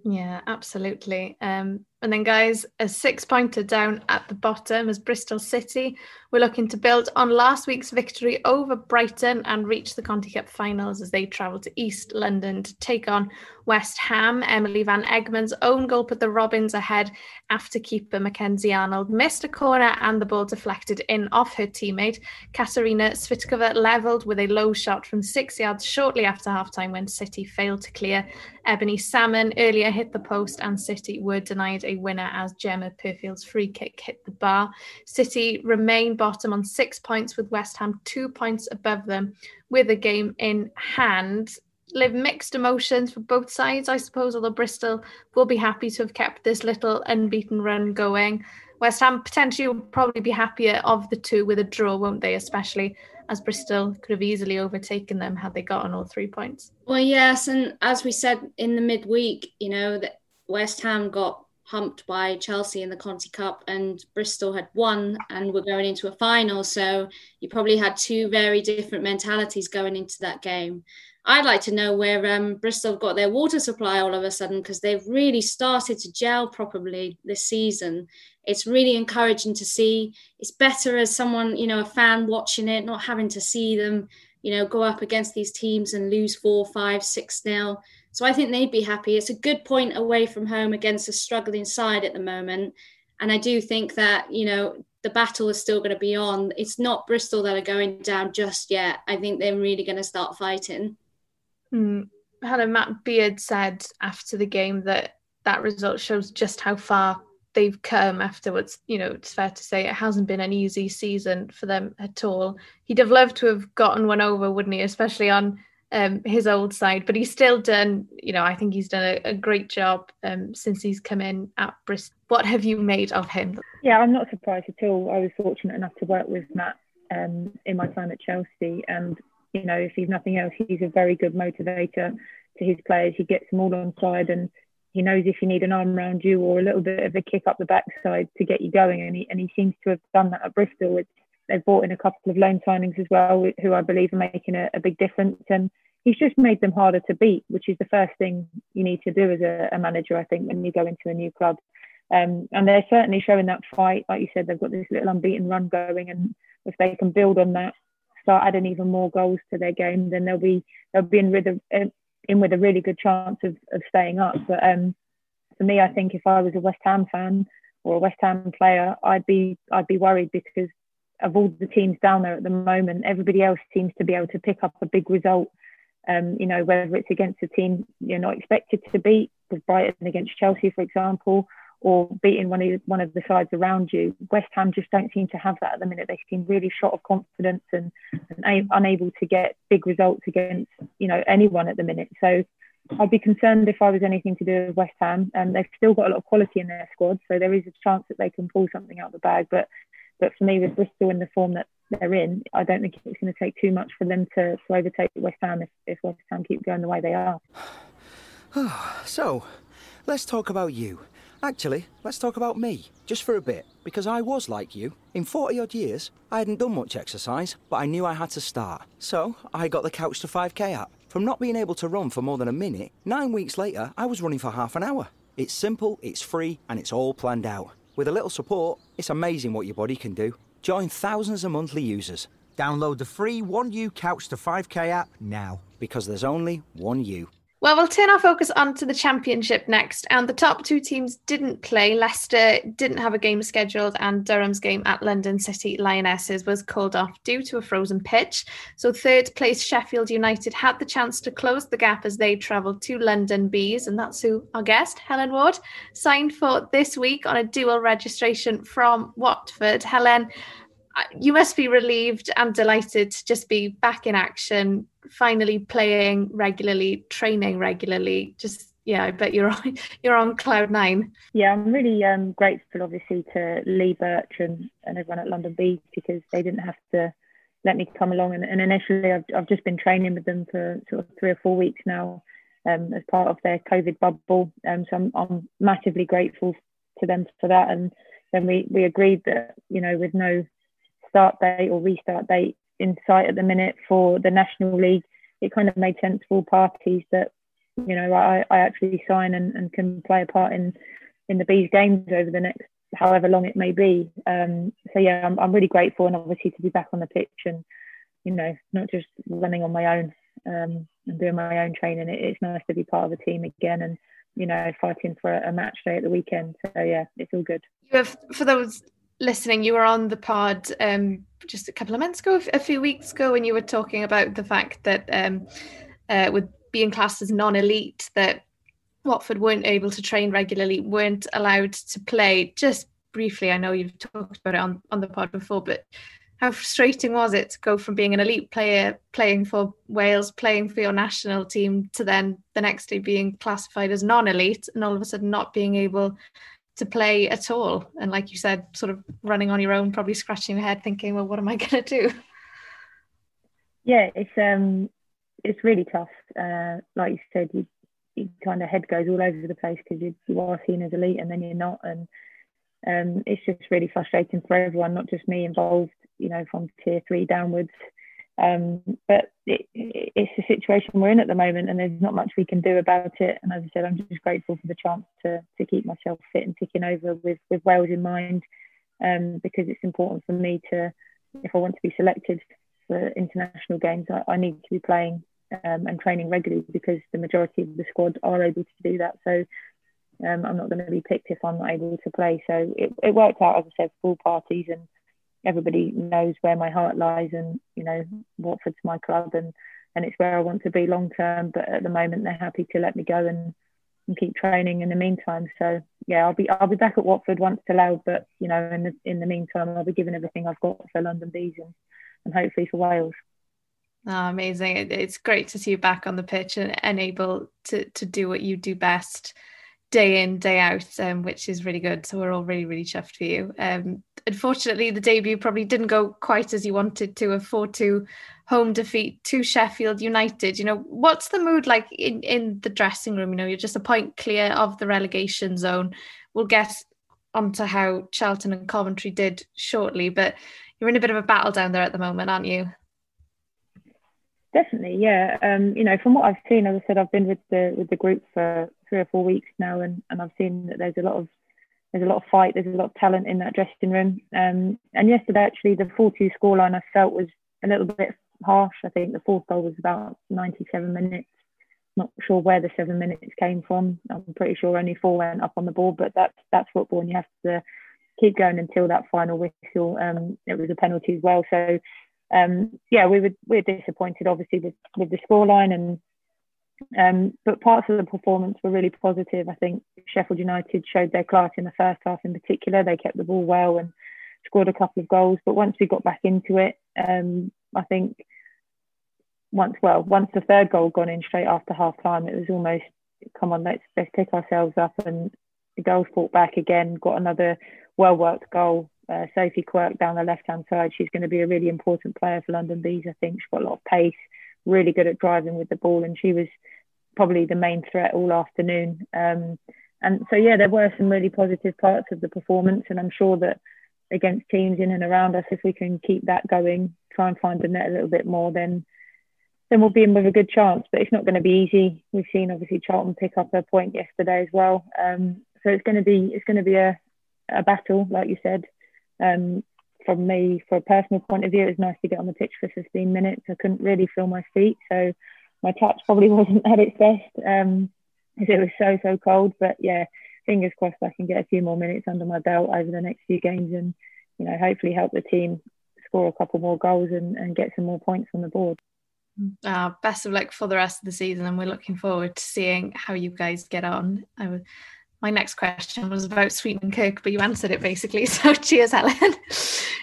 Speaker 1: Yeah, absolutely. Um, and then, guys, a six pointer down at the bottom as Bristol City. We're looking to build on last week's victory over Brighton and reach the Conti Cup finals as they travel to East London to take on West Ham. Emily Van Egmond's own goal put the Robins ahead after keeper Mackenzie Arnold missed a corner and the ball deflected in off her teammate. Katarina Svitkova levelled with a low shot from six yards shortly after halftime when City failed to clear. Ebony Salmon earlier hit the post and City were denied a winner as Gemma Purfield's free kick hit the bar. City remain bottom on six points with West Ham two points above them with a game in hand. Liv mixed emotions for both sides, I suppose, although Bristol will be happy to have kept this little unbeaten run going. West Ham potentially will probably be happier of the two with a draw, won't they? Especially as Bristol could have easily overtaken them had they gotten all three points.
Speaker 3: Well, yes, and as we said in the midweek, you know that West Ham got humped by Chelsea in the Conti Cup, and Bristol had won and were going into a final. So you probably had two very different mentalities going into that game. I'd like to know where um, Bristol got their water supply all of a sudden because they've really started to gel properly this season. It's really encouraging to see. It's better as someone, you know, a fan watching it, not having to see them, you know, go up against these teams and lose four, five, six nil. So I think they'd be happy. It's a good point away from home against a struggling side at the moment. And I do think that, you know, the battle is still going to be on. It's not Bristol that are going down just yet. I think they're really going to start fighting.
Speaker 1: Mm. Hannah Matt Beard said after the game that that result shows just how far they've come afterwards. You know, it's fair to say it hasn't been an easy season for them at all. He'd have loved to have gotten one over, wouldn't he? Especially on um, his old side, but he's still done. You know, I think he's done a, a great job um, since he's come in at Bristol. What have you made of him?
Speaker 4: Yeah, I'm not surprised at all. I was fortunate enough to work with Matt um, in my time at Chelsea, and you know, if he's nothing else, he's a very good motivator to his players. He gets them all on side and he knows if you need an arm around you or a little bit of a kick up the backside to get you going. And he, and he seems to have done that at Bristol. They've brought in a couple of loan signings as well, who I believe are making a, a, big difference. And he's just made them harder to beat, which is the first thing you need to do as a, a manager, I think, when you go into a new club. Um, and they're certainly showing that fight. Like you said, they've got this little unbeaten run going. And if they can build on that, start adding even more goals to their game, then they'll be they'll be in with a in with a really good chance of, of staying up. But um, for me, I think if I was a West Ham fan or a West Ham player, I'd be I'd be worried because of all the teams down there at the moment, everybody else seems to be able to pick up a big result. Um, you know, whether it's against a team you're not expected to beat, with Brighton against Chelsea, for example, or beating one of one of the sides around you. West Ham just don't seem to have that at the minute. They seem really short of confidence and, and unable to get big results against you know anyone at the minute. So I'd be concerned if I was anything to do with West Ham. And um, they've still got a lot of quality in their squad, so there is a chance that they can pull something out of the bag. But but for me, with Bristol in the form that they're in, I don't think it's going to take too much for them to, to overtake West Ham if, if West Ham keep going the way they are.
Speaker 8: so, let's talk about you. Actually, let's talk about me, just for a bit, because I was like you. In 40 odd years, I hadn't done much exercise, but I knew I had to start. So, I got the Couch to 5K app. From not being able to run for more than a minute, nine weeks later, I was running for half an hour. It's simple, it's free, and it's all planned out. With a little support, it's amazing what your body can do. Join thousands of monthly users.
Speaker 9: Download the free 1U Couch to 5K app now.
Speaker 8: Because there's only one you.
Speaker 1: Well, we'll turn our focus onto the championship next. And the top two teams didn't play. Leicester didn't have a game scheduled, and Durham's game at London City Lionesses was called off due to a frozen pitch. So, third place Sheffield United had the chance to close the gap as they travelled to London Bees. And that's who our guest, Helen Ward, signed for this week on a dual registration from Watford. Helen, you must be relieved and delighted to just be back in action, finally playing regularly, training regularly. Just yeah, I bet you're on you're on cloud nine.
Speaker 4: Yeah, I'm really um, grateful, obviously, to Lee Birch and, and everyone at London Bees because they didn't have to let me come along. And, and initially, I've, I've just been training with them for sort of three or four weeks now um, as part of their COVID bubble. Um, so I'm, I'm massively grateful to them for that. And then we we agreed that you know with no start date or restart date in sight at the minute for the National League, it kind of made sense for all parties that, you know, I, I actually sign and, and can play a part in, in the Bees games over the next however long it may be. Um, so yeah, I'm, I'm really grateful and obviously to be back on the pitch and, you know, not just running on my own um, and doing my own training. It, it's nice to be part of a team again and, you know, fighting for a, match day at the weekend. So yeah, it's all good.
Speaker 1: You have, for those listening, you were on the pod um, just a couple of months ago, a few weeks ago, and you were talking about the fact that um, uh, with being classed as non-elite, that Watford weren't able to train regularly, weren't allowed to play. Just briefly, I know you've talked about it on, on the pod before, but how frustrating was it to go from being an elite player playing for Wales, playing for your national team, to then the next day being classified as non-elite and all of a sudden not being able to play at all. And like you said, sort of running on your own, probably scratching your head, thinking, well, what am I going to do?
Speaker 4: Yeah, it's um, it's really tough. Uh, like you said, you, you kind of head goes all over the place because you, you are seen as elite and then you're not, and um, it's just really frustrating for everyone, not just me involved. You know, from tier three downwards. Um, but it, it's the situation we're in at the moment, and there's not much we can do about it. And as I said, I'm just grateful for the chance to to keep myself fit and ticking over with with Wales in mind, um, because it's important for me to, if I want to be selected for international games, I, I need to be playing um, and training regularly because the majority of the squad are able to do that. So. Um, I'm not going to be picked if I'm not able to play. So it, it worked out, as I said, for all parties, and everybody knows where my heart lies and you know Watford's my club and and it's where I want to be long term but at the moment they're happy to let me go and, and keep training in the meantime. So yeah I'll be I'll be back at Watford once allowed but you know in the in the meantime I'll be giving everything I've got for London Bees and, and hopefully for Wales.
Speaker 1: Oh, amazing. It's great to see you back on the pitch and, and able to, to do what you do best day in day out um, which is really good. So we're all really really chuffed for you. Um, unfortunately the debut probably didn't go quite as you wanted to a 4-2 home defeat to Sheffield United. You know what's the mood like in in the dressing room? You know you're just a point clear of the relegation zone. We'll get onto how Charlton and Coventry did shortly but you're in a bit of a battle down there at the moment aren't you?
Speaker 4: Definitely yeah. Um, you know from what I've seen as I said I've been with the with the group for three or four weeks now, and, and I've seen that there's a lot of there's a lot of fight, there's a lot of talent in that dressing room. Um, and yesterday, actually, the 4-2 scoreline I felt was a little bit harsh. I think the fourth goal was about 97 minutes. Not sure where the seven minutes came from. I'm pretty sure only four went up on the board, but that's that's football, and you have to keep going until that final whistle. Um, it was a penalty as well. So um, yeah, we were we are disappointed, obviously, with, with the scoreline, and um, but parts of the performance were really positive. I think Sheffield United showed their class in the first half in particular. They kept the ball well and scored a couple of goals. But once we got back into it, um, I think once well, once the third goal gone in straight after half time, it was almost come on, let's let's pick ourselves up and the goals fought back again, got another well worked goal. Uh, Sophie Quirk down the left hand side. She's going to be a really important player for London Bees. I think she's got a lot of pace really good at driving with the ball, and she was probably the main threat all afternoon. Um, and so yeah, there were some really positive parts of the performance, and I'm sure that against teams in and around us, if we can keep that going, try and find the net a little bit more, then then we'll be in with a good chance. But it's not going to be easy. We've seen obviously Charlton pick up a point yesterday as well. Um, so it's going to be it's going to be a, a battle, like you said. Um, from me, for a personal point of view, it was nice to get on the pitch for 15 minutes. I couldn't really feel my feet, so my touch probably wasn't at its best um, it was so so cold. But yeah, fingers crossed I can get a few more minutes under my belt over the next few games, and you know hopefully help the team score a couple more goals and, and get some more points on the board.
Speaker 1: Uh, best of luck for the rest of the season, and we're looking forward to seeing how you guys get on. I my next question was about Sweetman Kirk, but you answered it basically. So cheers, Helen.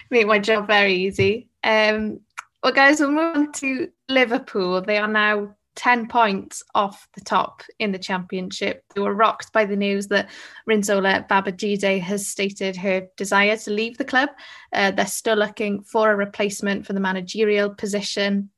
Speaker 1: Made my job very easy. Um, well, guys, we'll move on to Liverpool. They are now 10 points off the top in the championship. They were rocked by the news that Rinsola Babajide has stated her desire to leave the club. Uh, they're still looking for a replacement for the managerial position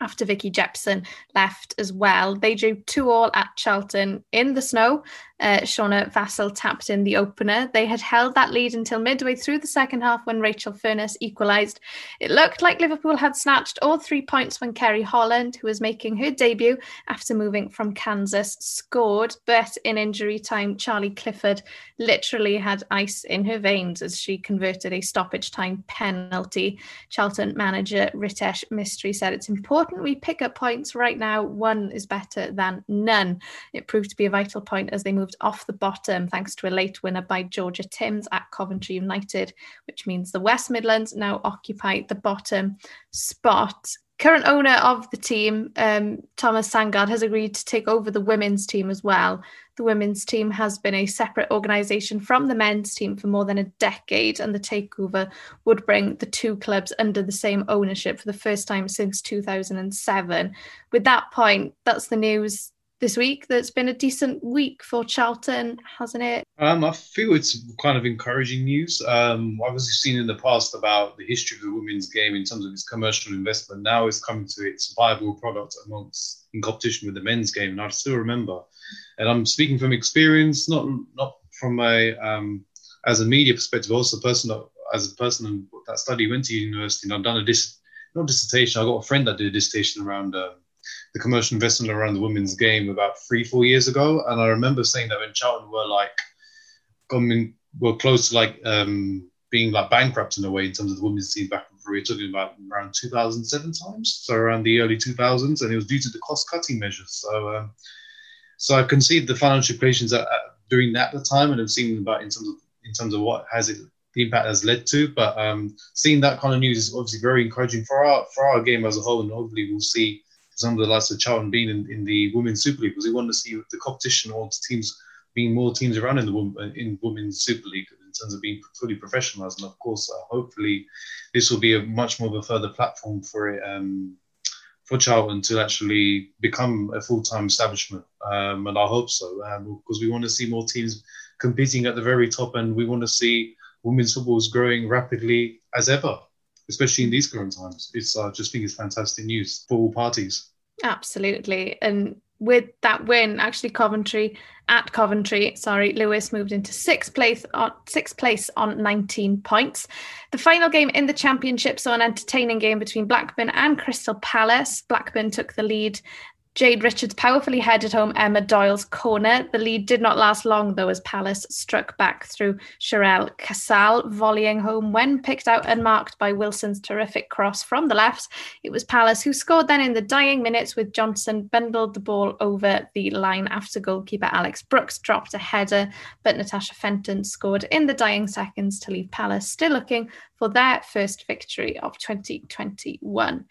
Speaker 1: after Vicky Jepson left as well. They drew two all at Charlton in the snow. Uh, Shauna Vassell tapped in the opener. They had held that lead until midway through the second half when Rachel Furness equalised. It looked like Liverpool had snatched all three points when Ceri Holland, who was making her debut after moving from Kansas, scored. But in injury time, Charlie Clifford literally had ice in her veins as she converted a stoppage time penalty. Charlton manager Riteesh Mishra said it's important we pick up points right now. One is better than none. It proved to be a vital point as they moved moved off the bottom thanks to a late winner by Georgia Timms at Coventry United, which means the West Midlands now occupy the bottom spot. Current owner of the team, um, Thomas Sandgaard, has agreed to take over the women's team as well. The women's team has been a separate organisation from the men's team for more than a decade, and the takeover would bring the two clubs under the same ownership for the first time since 2007. With that point, that's the news this week that's been a decent week for Charlton, hasn't it?
Speaker 2: Um, I feel it's kind of encouraging news. Um, obviously seen in the past about the history of the women's game in terms of its commercial investment. Now it's coming to its viable product amongst in competition with the men's game, and I still remember. And I'm speaking from experience, not not from a um, as a media perspective, also personal as a person that study went to university, and I've done a dis not dissertation. I got a friend that did a dissertation around. Uh, the commercial investment around the women's game about three, four years ago. And I remember saying that when Charlton were like coming, were close to like um, being like bankrupt in a way in terms of the women's team back in we're talking about around 2007 times, so around the early 2000s, and it was due to the cost-cutting measures. So, um, so I can see the financial equations at, at, during that the time, and I've seen about in terms of in terms of what has it the impact has led to. But um, seeing that kind of news is obviously very encouraging for our for our game as a whole, and hopefully we'll see of the likes of Charlton being in, in the Women's Super League because we want to see the competition or teams being more teams around in the in Women's Super League in terms of being fully professionalised. And of course, uh, hopefully, this will be a much more of a further platform for it. Um, for Charlton to actually become a full-time establishment, um, and I hope so, um, because we want to see more teams competing at the very top, and we want to see women's football is growing rapidly as ever especially in these current times. It's I just think it's fantastic news for all parties.
Speaker 1: Absolutely, and with that win, actually Coventry at Coventry, sorry, Lewes moved into sixth place on sixth place on 19 points. The final game in the championship saw an entertaining game between Blackburn and Crystal Palace. Blackburn took the lead Jade Richards powerfully headed home Emma Doyle's corner. The lead did not last long, though, as Palace struck back through Sherelle Casal, volleying home when picked out and marked by Wilson's terrific cross from the left. It was Palace who scored then in the dying minutes, with Johnson bundled the ball over the line after goalkeeper Alex Brooks dropped a header, but Natasha Fenton scored in the dying seconds to leave Palace still looking for their first victory of 2021.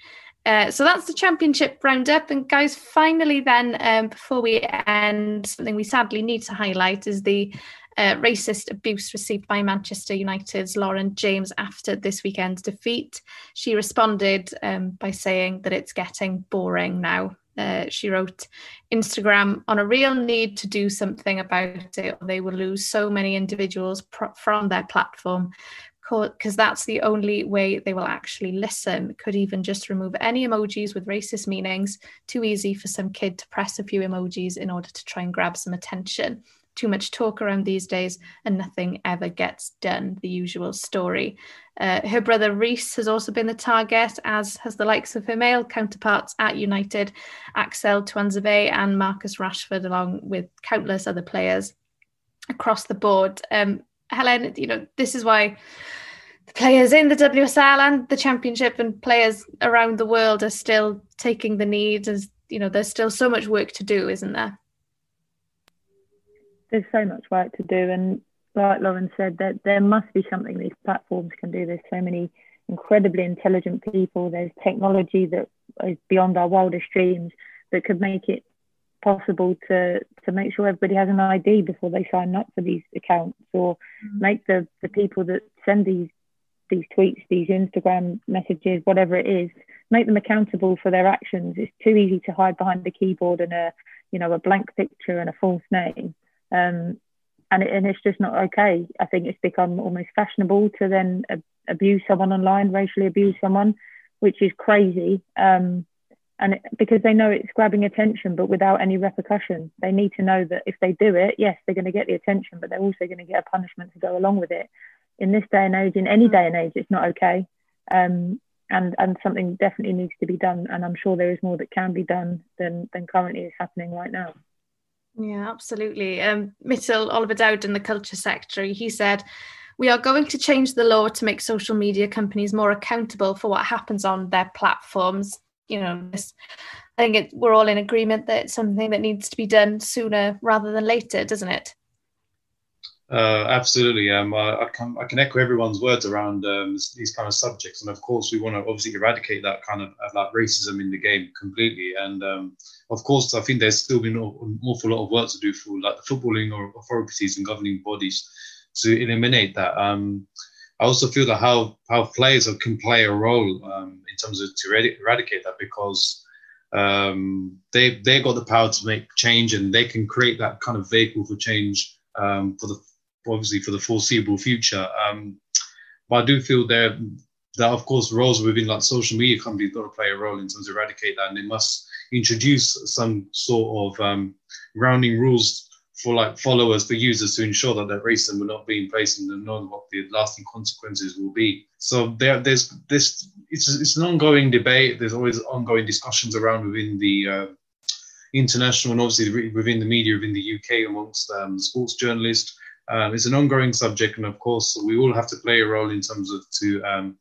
Speaker 1: Uh, so that's the championship roundup. And guys, finally, then, um, before we end, something we sadly need to highlight is the uh, racist abuse received by Manchester United's Lauren James after this weekend's defeat. She responded um, by saying that it's getting boring now. Uh, she wrote Instagram on a real need to do something about it, or they will lose so many individuals from their platform because that's the only way they will actually listen. Could even just remove any emojis with racist meanings. Too easy for some kid to press a few emojis in order to try and grab some attention. too much talk around these days and nothing ever gets done, the usual story. Uh, her brother Reece has also been the target, as has the likes of her male counterparts at United, Axel Tuanzebe and Marcus Rashford, along with countless other players across the board. Um, Helen, you know, this is why the players in the WSL and the Championship and players around the world are still taking the need as you know, there's still so much work to do, isn't there?
Speaker 4: There's so much work to do, and like Lauren said, that there must be something these platforms can do. There's so many incredibly intelligent people. There's technology that is beyond our wildest dreams that could make it possible to to make sure everybody has an ID before they sign up for these accounts, or mm-hmm. make the the people that send these these tweets, these Instagram messages, whatever it is, make them accountable for their actions. It's too easy to hide behind the keyboard and a, you know, a blank picture and a false name. Um, and, it, and it's just not okay. I think it's become almost fashionable to then abuse someone online, racially abuse someone, which is crazy. Um, and it, because they know it's grabbing attention, but without any repercussion, they need to know that if they do it, yes, they're going to get the attention, but they're also going to get a punishment to go along with it. In this day and age, in any day and age, it's not okay. Um, and and something definitely needs to be done and i'm sure there is more that can be done than than currently is happening right now
Speaker 1: yeah absolutely um Mitul oliver dowden the culture secretary he said we are going to change the law to make social media companies more accountable for what happens on their platforms you know this i think it, we're all in agreement that it's something that needs to be done sooner rather than later doesn't it
Speaker 2: uh, absolutely. Um, I, I, can I can echo everyone's words around um, these kind of subjects, and of course, we want to obviously eradicate that kind of, of like racism in the game completely. And um, of course, I think there's still been an awful lot of work to do for like the footballing authorities and governing bodies to eliminate that. Um, I also feel that how how players can play a role um, in terms of to eradicate that because um, they they got the power to make change and they can create that kind of vehicle for change um, for the obviously for the foreseeable future. Um, but I do feel there that of course roles within like social media companies got to play a role in terms of eradicate that, and they must introduce some sort of um, grounding rules for like followers for users to ensure that that racism will not be in place and know what the lasting consequences will be. So there, there's this. It's it's an ongoing debate. There's always ongoing discussions around within the uh, international and obviously within the media within the UK amongst um, sports journalists um, it's an ongoing subject, and of course, we all have to play a role in terms of to um,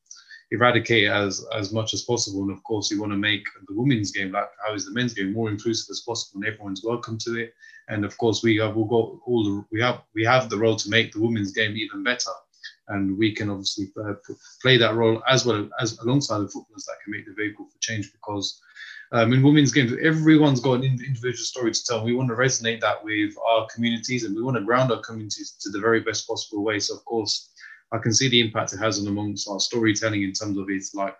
Speaker 2: eradicate as as much as possible. And of course, we want to make the women's game, like how is the men's game, more inclusive as possible, and everyone's welcome to it. And of course, we have got all the we have we have the role to make the women's game even better. And we can obviously uh, play that role as well as alongside the footballers that can make the vehicle for change because um, in women's games, everyone's got an individual story to tell. We want to resonate that with our communities and we want to ground our communities to the very best possible way. So, of course, I can see the impact it has on amongst our storytelling in terms of its like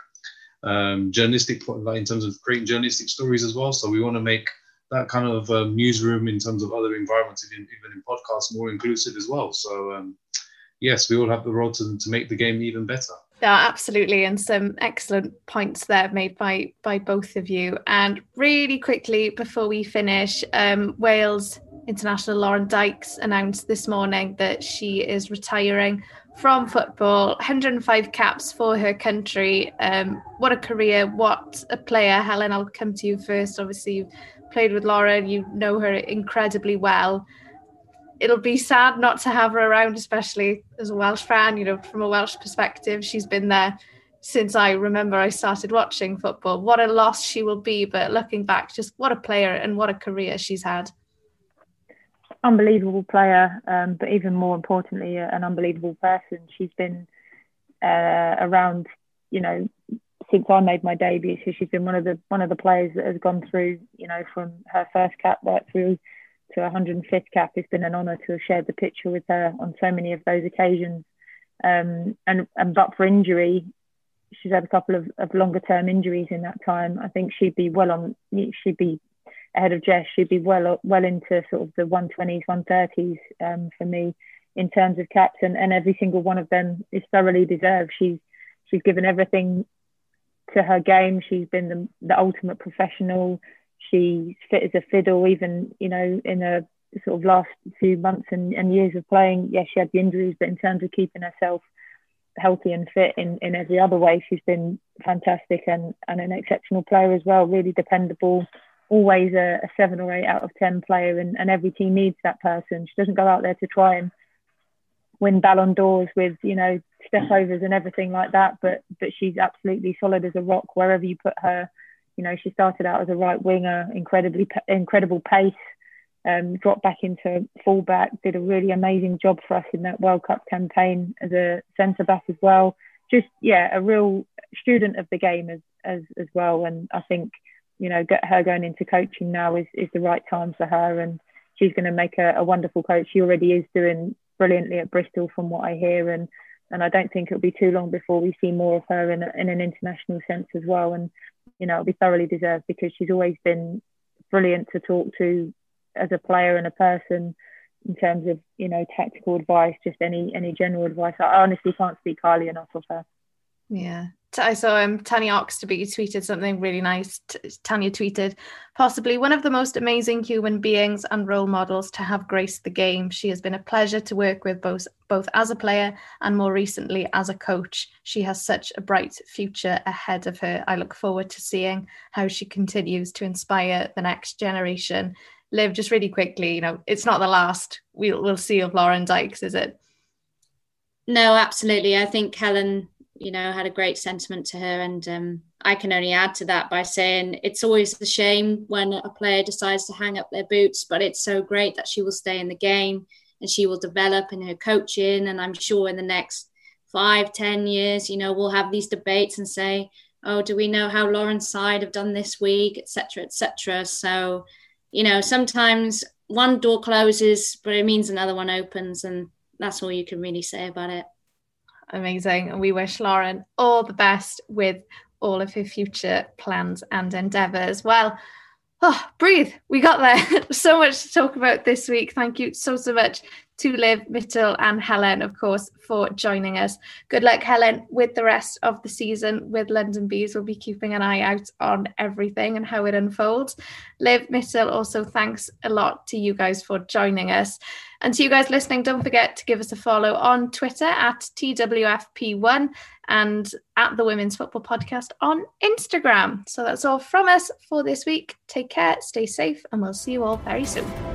Speaker 2: um, journalistic, like in terms of creating journalistic stories as well. So, we want to make that kind of um, newsroom in terms of other environments, even, even in podcasts, more inclusive as well. So, um, yes, we all have the role to, to make the game even better.
Speaker 1: Yeah, absolutely, and some excellent points there made by by both of you. And really quickly before we finish, um, Wales international Loren Dykes announced this morning that she is retiring from football. 105 caps for her country. Um, what a career! What a player, Helen. I'll come to you first. Obviously, you've played with Loren. You know her incredibly well it'll be sad not to have her around, especially as a Welsh fan. You know, from a Welsh perspective, she's been there since I remember I started watching football. What a loss she will be, but looking back, just what a player and what a career she's had.
Speaker 4: Unbelievable player, um, but even more importantly, an unbelievable person. She's been uh, around, you know, since I made my debut. So she's been one of the one of the players that has gone through, you know, from her first cap right through to 105th cap. It's been an honour to have shared the picture with her on so many of those occasions. Um, and, and but for injury, she's had a couple of, of longer term injuries in that time. I think she'd be well on. She'd be ahead of Jess. She'd be well well into sort of the 120s, 130s um, for me in terms of caps, and, and every single one of them is thoroughly deserved. She's she's given everything to her game. She's been the, the ultimate professional she's fit as a fiddle, even you know in a sort of last few months and, and years of playing, yes, she had the injuries, but in terms of keeping herself healthy and fit in, in every other way, she's been fantastic and, and an exceptional player as well, really dependable, always a, a seven or eight out of 10 player, and, and every team needs that person. She doesn't go out there to try and win Ballon d'Ors with, you know, step overs and everything like that, but, but she's absolutely solid as a rock wherever you put her. You know, she started out as a right winger, incredibly incredible pace, um, dropped back into fullback, did a really amazing job for us in that World Cup campaign as a centre back as well. Just yeah, a real student of the game as as as well. And I think you know, get her going into coaching now is is the right time for her, and she's going to make a, a wonderful coach. She already is doing brilliantly at Bristol, from what I hear, and and I don't think it'll be too long before we see more of her in, in an international sense as well. And you know, it'll be thoroughly deserved because she's always been brilliant to talk to as a player and a person in terms of you know tactical advice, just any any general advice. I honestly can't speak highly enough of her.
Speaker 1: Yeah. I saw um, Tanya Oxtoby tweeted something really nice. Tanya tweeted, possibly one of the most amazing human beings and role models to have graced the game. She has been a pleasure to work with both, both as a player and more recently as a coach. She has such a bright future ahead of her. I look forward to seeing how she continues to inspire the next generation. Liv, just really quickly, you know, it's not the last we'll, we'll see of Loren Dykes, is it?
Speaker 3: No, absolutely. I think Helen you know, had a great sentiment to her. And um, I can only add to that by saying it's always a shame when a player decides to hang up their boots, but it's so great that she will stay in the game and she will develop in her coaching. And I'm sure in the next five, ten years, you know, we'll have these debates and say, oh, do we know how Loren's side have done this week, etc., etc. So, you know, sometimes one door closes, but it means another one opens. And that's all you can really say about it.
Speaker 1: Amazing. And we wish Loren all the best with all of her future plans and endeavors. Well, oh, breathe. We got there. so much to talk about this week. Thank you so, so much to Liv, Mitul, and Helen, of course, for joining us. Good luck, Helen, with the rest of the season with London Bees. We'll be keeping an eye out on everything and how it unfolds. Liv, Mitul, also thanks a lot to you guys for joining us. And to you guys listening, don't forget to give us a follow on Twitter at TWFP1 and at the Women's Football Podcast on Instagram. So that's all from us for this week. Take care, stay safe, and we'll see you all very soon.